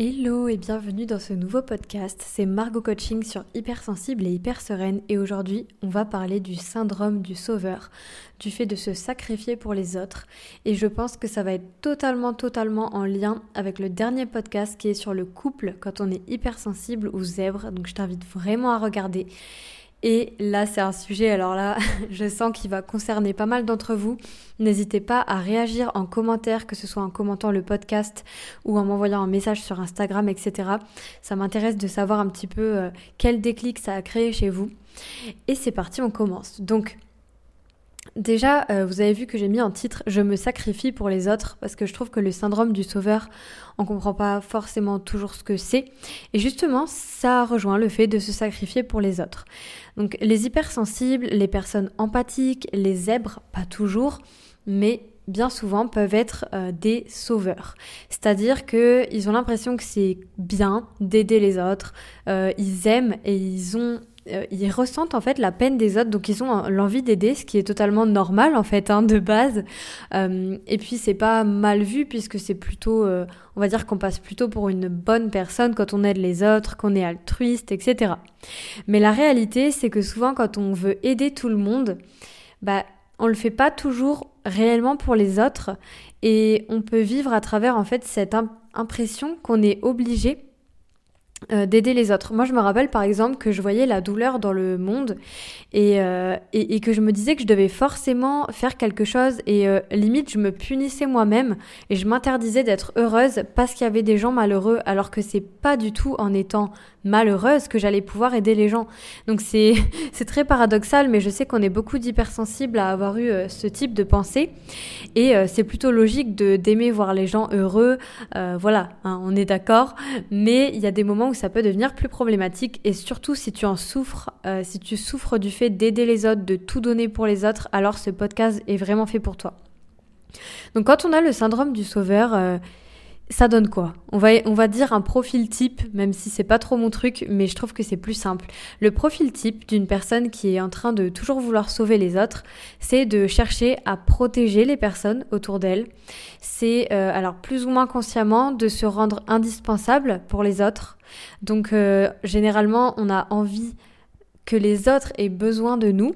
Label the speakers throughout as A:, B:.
A: Hello et bienvenue dans ce nouveau podcast. C'est Margot Coaching sur Hypersensible et Hyper Sereine et aujourd'hui on va parler du syndrome du sauveur, du fait de se sacrifier pour les autres et je pense que ça va être totalement totalement en lien avec le dernier podcast qui est sur le couple quand on est hypersensible ou zèbre donc je t'invite vraiment à regarder. Et là, c'est un sujet, alors là, je sens qu'il va concerner pas mal d'entre vous. N'hésitez pas à réagir en commentaire, que ce soit en commentant le podcast ou en m'envoyant un message sur Instagram, etc. Ça m'intéresse de savoir un petit peu euh, quel déclic ça a créé chez vous. Et c'est parti, on commence. Donc, Déjà, euh, vous avez vu que j'ai mis en titre Je me sacrifie pour les autres parce que je trouve que le syndrome du sauveur, on comprend pas forcément toujours ce que c'est. Et justement, ça rejoint le fait de se sacrifier pour les autres. Donc les hypersensibles, les personnes empathiques, les zèbres, pas toujours, mais bien souvent peuvent être euh, des sauveurs. C'est-à-dire qu'ils ont l'impression que c'est bien d'aider les autres, euh, ils aiment et ils ont euh, ils ressentent en fait la peine des autres, donc ils ont l'envie d'aider, ce qui est totalement normal en fait hein, de base. Euh, et puis c'est pas mal vu puisque c'est plutôt, euh, on va dire qu'on passe plutôt pour une bonne personne quand on aide les autres, qu'on est altruiste, etc. Mais la réalité, c'est que souvent quand on veut aider tout le monde, bah on le fait pas toujours réellement pour les autres et on peut vivre à travers en fait cette impression qu'on est obligé euh, d'aider les autres. Moi, je me rappelle par exemple que je voyais la douleur dans le monde et, euh, et, que je me disais que je devais forcément faire quelque chose et euh, limite je me punissais moi-même et je m'interdisais d'être heureuse parce qu'il y avait des gens malheureux alors que c'est pas du tout en étant malheureuse que j'allais pouvoir aider les gens. Donc c'est très paradoxal mais je sais qu'on est beaucoup d'hypersensibles à avoir eu ce type de pensée et c'est plutôt logique d'aimer voir les gens heureux. voilà, hein, on est d'accord, mais il y a des moments où ça peut devenir plus problématique et surtout si tu en souffres, euh, si tu souffres du fait d'aider les autres, de tout donner pour les autres, alors ce podcast est vraiment fait pour toi. Donc quand on a le syndrome du sauveur, euh, ça donne quoi? On va, on va dire un profil type, même si c'est pas trop mon truc, mais je trouve que c'est plus simple. Le profil type d'une personne qui est en train de toujours vouloir sauver les autres, c'est de chercher à protéger les personnes autour d'elle. C'est, euh, alors plus ou moins consciemment, de se rendre indispensable pour les autres. Donc euh, généralement, on a envie que les autres aient besoin de nous.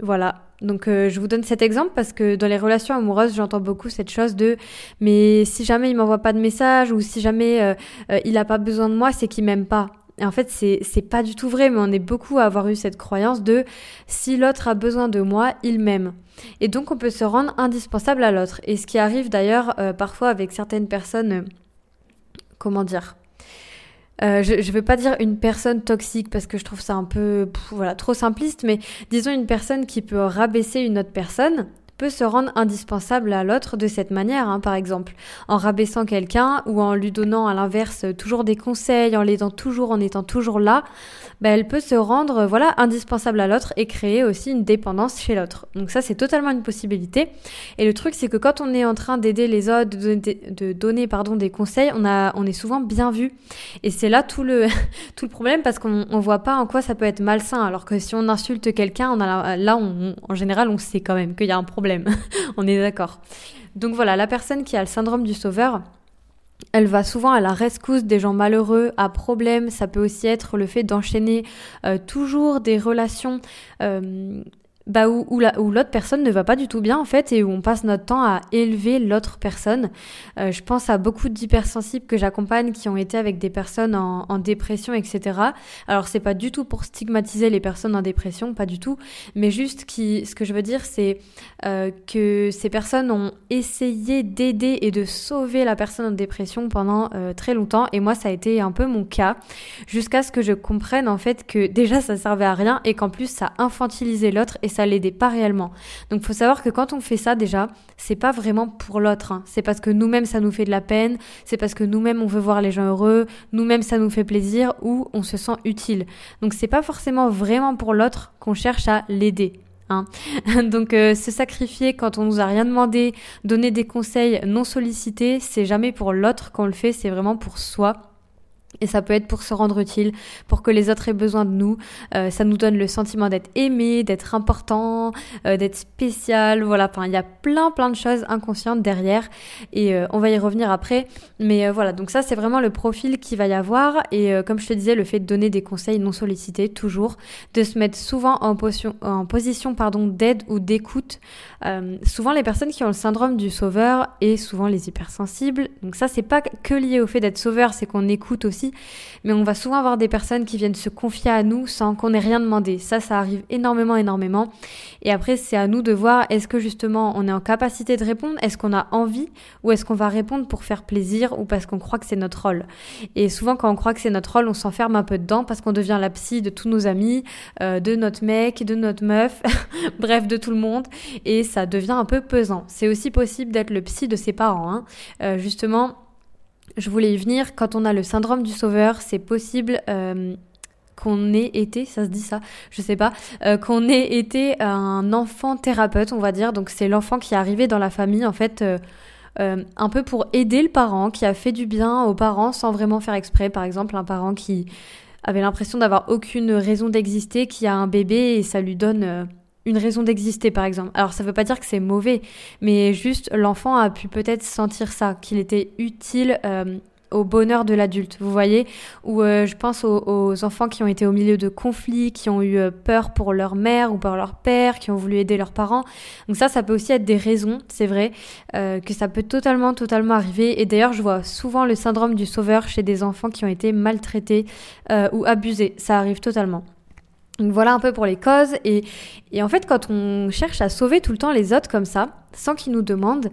A: Voilà, donc euh, je vous donne cet exemple parce que dans les relations amoureuses, j'entends beaucoup cette chose de mais si jamais il m'envoie pas de message ou si jamais euh, il a pas besoin de moi, c'est qu'il m'aime pas. Et en fait, c'est pas du tout vrai, mais on est beaucoup à avoir eu cette croyance de si l'autre a besoin de moi, il m'aime. Et donc on peut se rendre indispensable à l'autre. Et ce qui arrive d'ailleurs parfois avec certaines personnes comment dire euh, je ne veux pas dire une personne toxique parce que je trouve ça un peu voilà trop simpliste, mais disons une personne qui peut rabaisser une autre personne peut se rendre indispensable à l'autre de cette manière, hein, par exemple, en rabaissant quelqu'un ou en lui donnant à l'inverse toujours des conseils, en l'aidant toujours, en étant toujours là, bah, elle peut se rendre voilà indispensable à l'autre et créer aussi une dépendance chez l'autre. Donc ça c'est totalement une possibilité. Et le truc c'est que quand on est en train d'aider les autres, de donner, de donner pardon des conseils, on a on est souvent bien vu. Et c'est là tout le tout le problème parce qu'on on voit pas en quoi ça peut être malsain. Alors que si on insulte quelqu'un, là en général on sait quand même qu'il y a un problème on est d'accord. Donc voilà, la personne qui a le syndrome du sauveur, elle va souvent à la rescousse des gens malheureux, à problème. Ça peut aussi être le fait d'enchaîner euh, toujours des relations euh, bah, où, l'autre personne ne va pas du tout bien en fait et où on passe notre temps à élever l'autre personne. Euh, je pense à beaucoup d'hypersensibles que j'accompagne qui ont été avec des personnes en, en dépression, etc. Alors c'est pas du tout pour stigmatiser les personnes en dépression, pas du tout, mais juste qui, ce que je veux dire c'est euh, que ces personnes ont essayé d'aider et de sauver la personne en dépression pendant euh, très longtemps et moi ça a été un peu mon cas jusqu'à ce que je comprenne en fait que déjà ça servait à rien et qu'en plus ça infantilisait l'autre et ça l'aidait pas réellement. Donc faut savoir que quand on fait ça déjà, c'est pas vraiment pour l'autre, hein. c'est parce que nous-mêmes ça nous fait de la peine, c'est parce que nous-mêmes on veut voir les gens heureux, nous-mêmes ça nous fait plaisir ou on se sent utile. Donc c'est pas forcément vraiment pour l'autre qu'on cherche à l'aider. Hein. Donc euh, se sacrifier quand on nous a rien demandé, donner des conseils non sollicités, c'est jamais pour l'autre qu'on le fait, c'est vraiment pour soi. Et ça peut être pour se rendre utile, pour que les autres aient besoin de nous. Euh, ça nous donne le sentiment d'être aimé, d'être important, euh, d'être spécial. Voilà, enfin, il y a plein, plein de choses inconscientes derrière. Et euh, on va y revenir après. Mais voilà, donc ça, c'est vraiment le profil qu'il va y avoir. Et comme je te disais, le fait de donner des conseils non sollicités, toujours. De se mettre souvent en en position pardon, d'aide ou d'écoute. souvent, les personnes qui ont le syndrome du sauveur et souvent les hypersensibles. Donc ça, c'est pas que lié au fait d'être sauveur, c'est qu'on écoute aussi mais on va souvent avoir des personnes qui viennent se confier à nous sans qu'on ait rien demandé. Ça, ça arrive énormément, énormément. Et après, c'est à nous de voir est-ce que justement on est en capacité de répondre, est-ce qu'on a envie, ou est-ce qu'on va répondre pour faire plaisir? Ou parce qu'on croit que c'est notre rôle? Et souvent, quand on croit que c'est notre rôle, on s'enferme un peu dedans parce qu'on devient la psy de tous nos amis, euh, de notre mec, de notre meuf, bref, de tout le monde. Et ça devient un peu pesant. C'est aussi possible d'être le psy de ses parents. Hein. Euh, justement, je voulais y venir. Quand on a le syndrome du sauveur, c'est possible euh, qu'on ait été, ça se dit ça, je sais pas, euh, qu'on ait été un enfant thérapeute, on va dire. Donc c'est l'enfant qui est arrivé dans la famille, en fait. Euh, un peu pour aider le parent, qui a fait du bien aux parents sans vraiment faire exprès. Par exemple, un parent qui avait l'impression d'avoir aucune raison d'exister, qui a un bébé et ça lui donne une raison d'exister, par exemple. Alors, ça veut pas dire que c'est mauvais, mais juste l'enfant a pu peut-être sentir ça, qu'il était utile euh, au bonheur de l'adulte, vous voyez? Ou euh, je pense aux, enfants qui ont été au milieu de conflits, qui ont eu euh, peur pour leur mère ou pour leur père, qui ont voulu aider leurs parents. Donc ça, ça peut aussi être des raisons, c'est vrai, que ça peut totalement, totalement arriver. Et d'ailleurs, je vois souvent le syndrome du sauveur chez des enfants qui ont été maltraités ou abusés. Ça arrive totalement. Donc voilà un peu pour les causes. Et, en fait, quand on cherche à sauver tout le temps les autres comme ça, sans qu'ils nous demandent,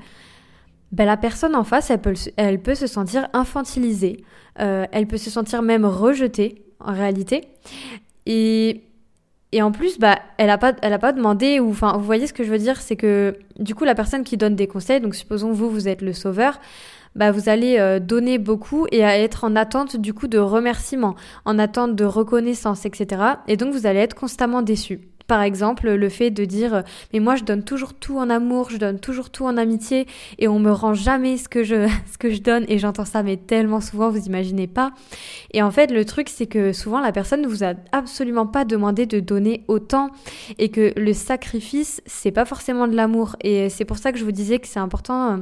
A: ben la personne en face, elle peut, elle peut se sentir infantilisée. Euh, elle peut se sentir même rejetée, en réalité. Et, et en plus, bah, elle n'a pas, pas demandé, ou vous voyez ce que je veux dire, c'est que du coup, la personne qui donne des conseils, donc supposons vous, vous êtes le sauveur, bah, vous allez euh, donner beaucoup et à être en attente du coup de remerciements, en attente de reconnaissance, etc. Et donc vous allez être constamment déçu. Par exemple, le fait de dire euh, mais moi je donne toujours tout en amour, je donne toujours tout en amitié et on me rend jamais ce que je ce que je donne et j'entends ça mais tellement souvent vous imaginez pas. Et en fait, le truc c'est que souvent la personne ne vous a absolument pas demandé de donner autant et que le sacrifice c'est pas forcément de l'amour et c'est pour ça que je vous disais que c'est important euh,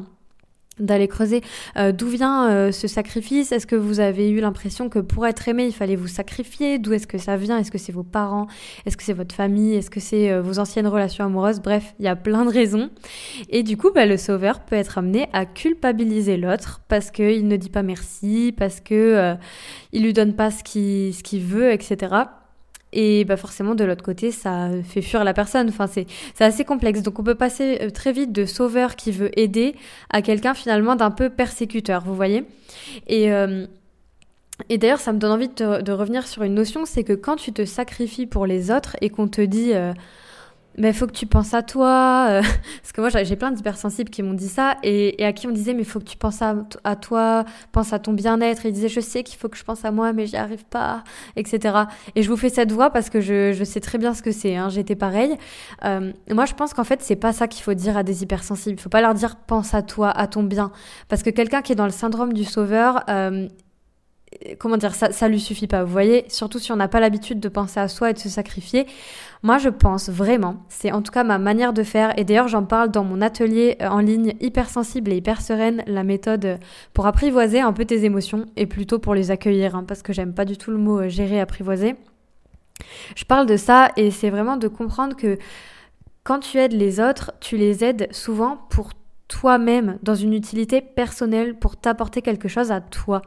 A: d'aller creuser. Euh, d'où vient euh, ce sacrifice? Est-ce que vous avez eu l'impression que pour être aimé, il fallait vous sacrifier? D'où est-ce que ça vient? Est-ce que c'est vos parents? Est-ce que c'est votre famille? Est-ce que c'est euh, vos anciennes relations amoureuses? Bref, il y a plein de raisons. Et du coup, bah, le sauveur peut être amené à culpabiliser l'autre parce qu'il ne dit pas merci, parce que il lui donne pas ce qu'il veut, etc. Et bah forcément, de l'autre côté, ça fait fuir la personne. Enfin, c'est assez complexe. Donc, on peut passer euh, très vite de sauveur qui veut aider à quelqu'un finalement d'un peu persécuteur, vous voyez? Et. Euh, et d'ailleurs, ça me donne envie de, revenir sur une notion, c'est que quand tu te sacrifies pour les autres et qu'on te dit euh, mais faut que tu penses à toi. Euh, parce que moi, j'ai plein d'hypersensibles qui m'ont dit ça et, à qui on disait, mais faut que tu penses à, à toi, pense à ton bien-être. Et ils disaient, je sais qu'il faut que je pense à moi, mais j'y arrive pas, etc. Et je vous fais cette voix parce que je, je sais très bien ce que c'est. Hein, J'étais pareil. Euh, moi, je pense qu'en fait, c'est pas ça qu'il faut dire à des hypersensibles. Il faut pas leur dire, pense à toi, à ton bien. Parce que quelqu'un qui est dans le syndrome du sauveur, euh, comment dire, ça, ça lui suffit pas. Vous voyez, surtout si on n'a pas l'habitude de penser à soi et de se sacrifier. Moi, je pense vraiment, c'est en tout cas ma manière de faire, et d'ailleurs j'en parle dans mon atelier euh, en ligne hypersensible et hyper sereine, la méthode pour apprivoiser un peu tes émotions, et plutôt pour les accueillir, hein, parce que j'aime pas du tout le mot euh, gérer, apprivoiser. Je parle de ça, et c'est vraiment de comprendre que quand tu aides les autres, tu les aides souvent pour toi-même dans une utilité personnelle pour t'apporter quelque chose à toi.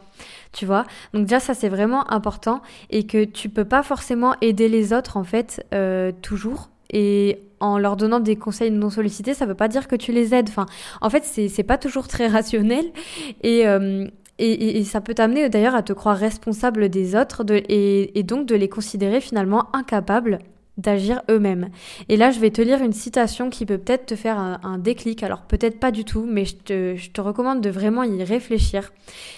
A: Tu vois Donc déjà ça c'est vraiment important et que tu peux pas forcément aider les autres en fait euh, toujours et en leur donnant des conseils non sollicités, ça veut pas dire que tu les aides. En fait, c'est pas toujours très rationnel et, euh, et, ça peut t'amener d'ailleurs à te croire responsable des autres et donc de les considérer finalement incapables d'agir eux-mêmes. Et là, je vais te lire une citation qui peut peut-être te faire un, déclic. Alors peut-être pas du tout, mais je te, je te recommande de vraiment y réfléchir.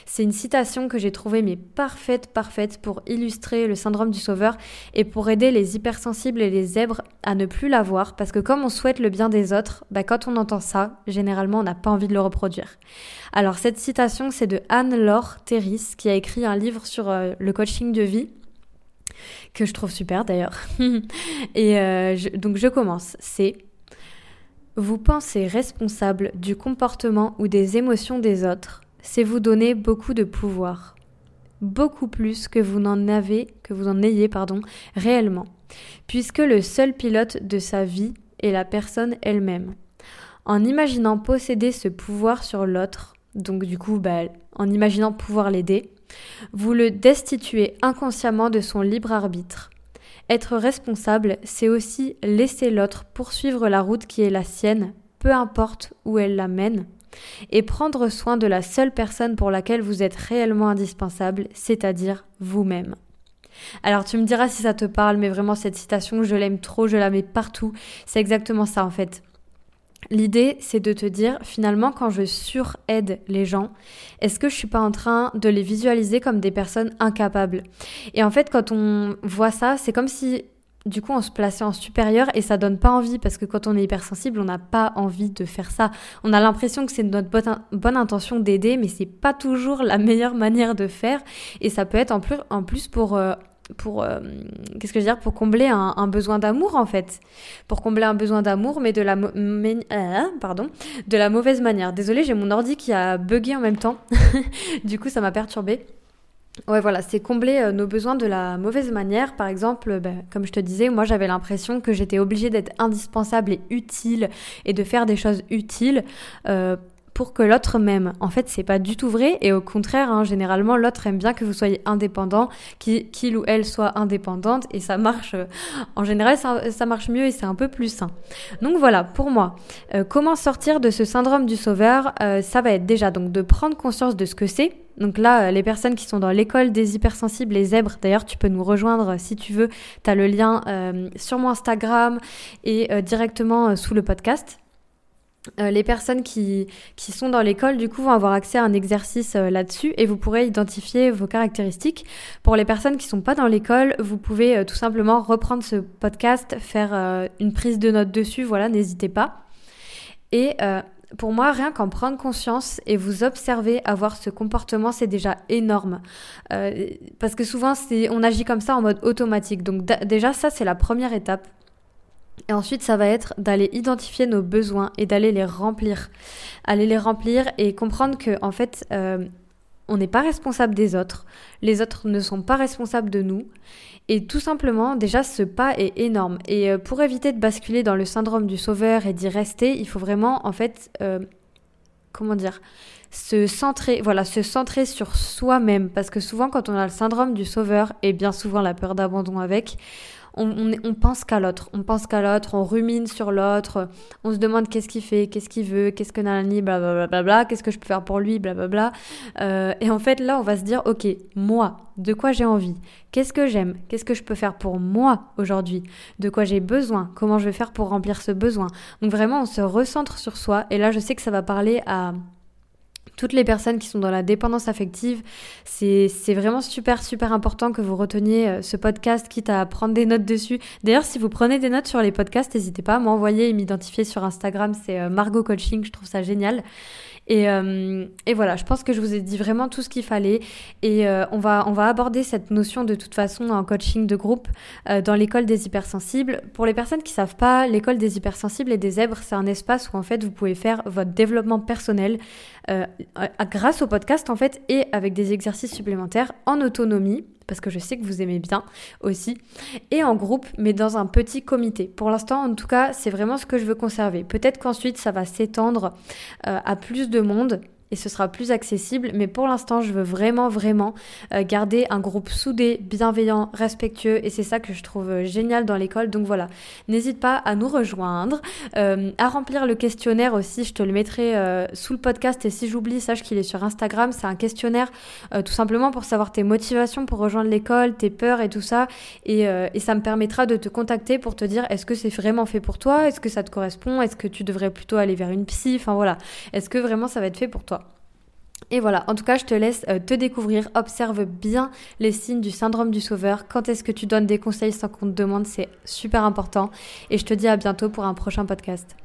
A: C'est une citation que j'ai trouvée mais parfaite, parfaite pour illustrer le syndrome du sauveur et pour aider les hypersensibles et les zèbres à ne plus l'avoir. Parce que comme on souhaite le bien des autres, bah, quand on entend ça, généralement on n'a pas envie de le reproduire. Alors cette citation, c'est de Anne-Laure Terris qui a écrit un livre sur euh, le coaching de vie que je trouve super d'ailleurs. Et euh, donc je commence. C'est vous pensez responsable du comportement ou des émotions des autres, c'est vous donner beaucoup de pouvoir, beaucoup plus que vous n'en avez, que vous en ayez pardon, réellement, puisque le seul pilote de sa vie est la personne elle-même. En imaginant posséder ce pouvoir sur l'autre, donc du coup, bah, en imaginant pouvoir l'aider, vous le destituez inconsciemment de son libre arbitre. Être responsable, c'est aussi laisser l'autre poursuivre la route qui est la sienne, peu importe où elle la mène, et prendre soin de la seule personne pour laquelle vous êtes réellement indispensable, c'est-à-dire vous-même. Alors tu me diras si ça te parle, mais vraiment cette citation, je l'aime trop, je la mets partout. C'est exactement ça en fait. L'idée, c'est de te dire, finalement, quand je suraide les gens, est-ce que je suis pas en train de les visualiser comme des personnes incapables? Et en fait, quand on voit ça, c'est comme si, du coup, on se plaçait en supérieur et ça donne pas envie parce que quand on est hypersensible, on n'a pas envie de faire ça. On a l'impression que c'est notre bonne, intention d'aider, mais c'est pas toujours la meilleure manière de faire et ça peut être en plus, pour euh, pour euh, qu'est-ce que je pour combler un, besoin d'amour en fait. Pour combler un besoin d'amour mais de la euh, pardon de la mauvaise manière. Désolée j'ai mon ordi qui a bugué en même temps. Du coup ça m'a perturbé Ouais, voilà, c'est combler euh, nos besoins de la mauvaise manière. Par exemple, ben, comme je te disais, moi j'avais l'impression que j'étais obligée d'être indispensable et utile et de faire des choses utiles pour que l'autre m'aime. En fait, c'est pas du tout vrai et au contraire, hein, généralement, l'autre aime bien que vous soyez indépendant, qu'il ou elle soit indépendante et ça marche. Euh, en général, ça, marche mieux et c'est un peu plus sain. Donc voilà, pour moi, euh, comment sortir de ce syndrome du sauveur euh, Ça va être déjà donc de prendre conscience de ce que c'est. Donc là, les personnes qui sont dans l'école des hypersensibles, les zèbres, d'ailleurs, tu peux nous rejoindre si tu veux. Tu as le lien sur mon Instagram et directement sous le podcast. Euh, les personnes qui, qui sont dans l'école, du coup, vont avoir accès à un exercice euh, là-dessus et vous pourrez identifier vos caractéristiques. Pour les personnes qui sont pas dans l'école, vous pouvez euh, tout simplement reprendre ce podcast, faire une prise de notes dessus, voilà, n'hésitez pas. Et pour moi, rien qu'en prendre conscience et vous observer avoir ce comportement, c'est déjà énorme. parce que souvent, on agit comme ça en mode automatique. Donc déjà, ça, c'est la première étape et ensuite, ça va être d'aller identifier nos besoins et d'aller les remplir. Aller les remplir et comprendre que, en fait, euh, on n'est pas responsable des autres. Les autres ne sont pas responsables de nous. Et tout simplement, déjà, ce pas est énorme. Et euh, pour éviter de basculer dans le syndrome du sauveur et d'y rester, il faut vraiment, en fait, euh, comment dire, se centrer, voilà, se centrer sur soi-même. Parce que souvent, quand on a le syndrome du sauveur, et bien souvent la peur d'abandon avec, on, pense qu'à l'autre, on pense qu'à l'autre, on rumine sur l'autre, on se demande qu'est-ce qu'il fait, qu'est-ce qu'il veut, qu'est-ce que Nalani, blablabla, qu'est-ce que je peux faire pour lui, blablabla. Euh, et en fait, là, on va se dire, ok, moi, de quoi j'ai envie, qu'est-ce que j'aime, qu'est-ce que je peux faire pour moi aujourd'hui, de quoi j'ai besoin, comment je vais faire pour remplir ce besoin? Donc vraiment, on se recentre sur soi. Et là, je sais que ça va parler à toutes les personnes qui sont dans la dépendance affective. C'est vraiment super, super important que vous reteniez euh, ce podcast, quitte à prendre des notes dessus. D'ailleurs, si vous prenez des notes sur les podcasts, n'hésitez pas à m'envoyer et m'identifier sur Instagram. C'est euh, Margot Coaching, je trouve ça génial. Et, euh, et, voilà, je pense que je vous ai dit vraiment tout ce qu'il fallait. Et euh, on, va, aborder cette notion de toute façon en coaching de groupe euh, dans l'école des hypersensibles. Pour les personnes qui savent pas, l'école des hypersensibles et des zèbres, c'est un espace où en fait vous pouvez faire votre développement personnel grâce au podcast en fait et avec des exercices supplémentaires en autonomie parce que je sais que vous aimez bien aussi, et en groupe, mais dans un petit comité. Pour l'instant, en tout cas, c'est vraiment ce que je veux conserver. Peut-être qu'ensuite, ça va s'étendre euh, à plus de monde. Et ce sera plus accessible. Mais pour l'instant, je veux vraiment, vraiment euh, garder un groupe soudé, bienveillant, respectueux et c'est ça que je trouve génial dans l'école. Donc voilà, n'hésite pas à nous rejoindre, euh, à remplir le questionnaire aussi. Je te le mettrai sous le podcast et si j'oublie, sache qu'il est sur Instagram. C'est un questionnaire tout simplement pour savoir tes motivations pour rejoindre l'école, tes peurs et tout ça. Et ça me permettra de te contacter pour te dire est-ce que c'est vraiment fait pour toi, est-ce que ça te correspond, est-ce que tu devrais plutôt aller vers une psy, enfin voilà, est-ce que vraiment ça va être fait pour toi? Et voilà, en tout cas, je te laisse euh, te découvrir. Observe bien les signes du syndrome du sauveur. Quand est-ce que tu donnes des conseils sans qu'on te demande, c'est super important. Et je te dis à bientôt pour un prochain podcast.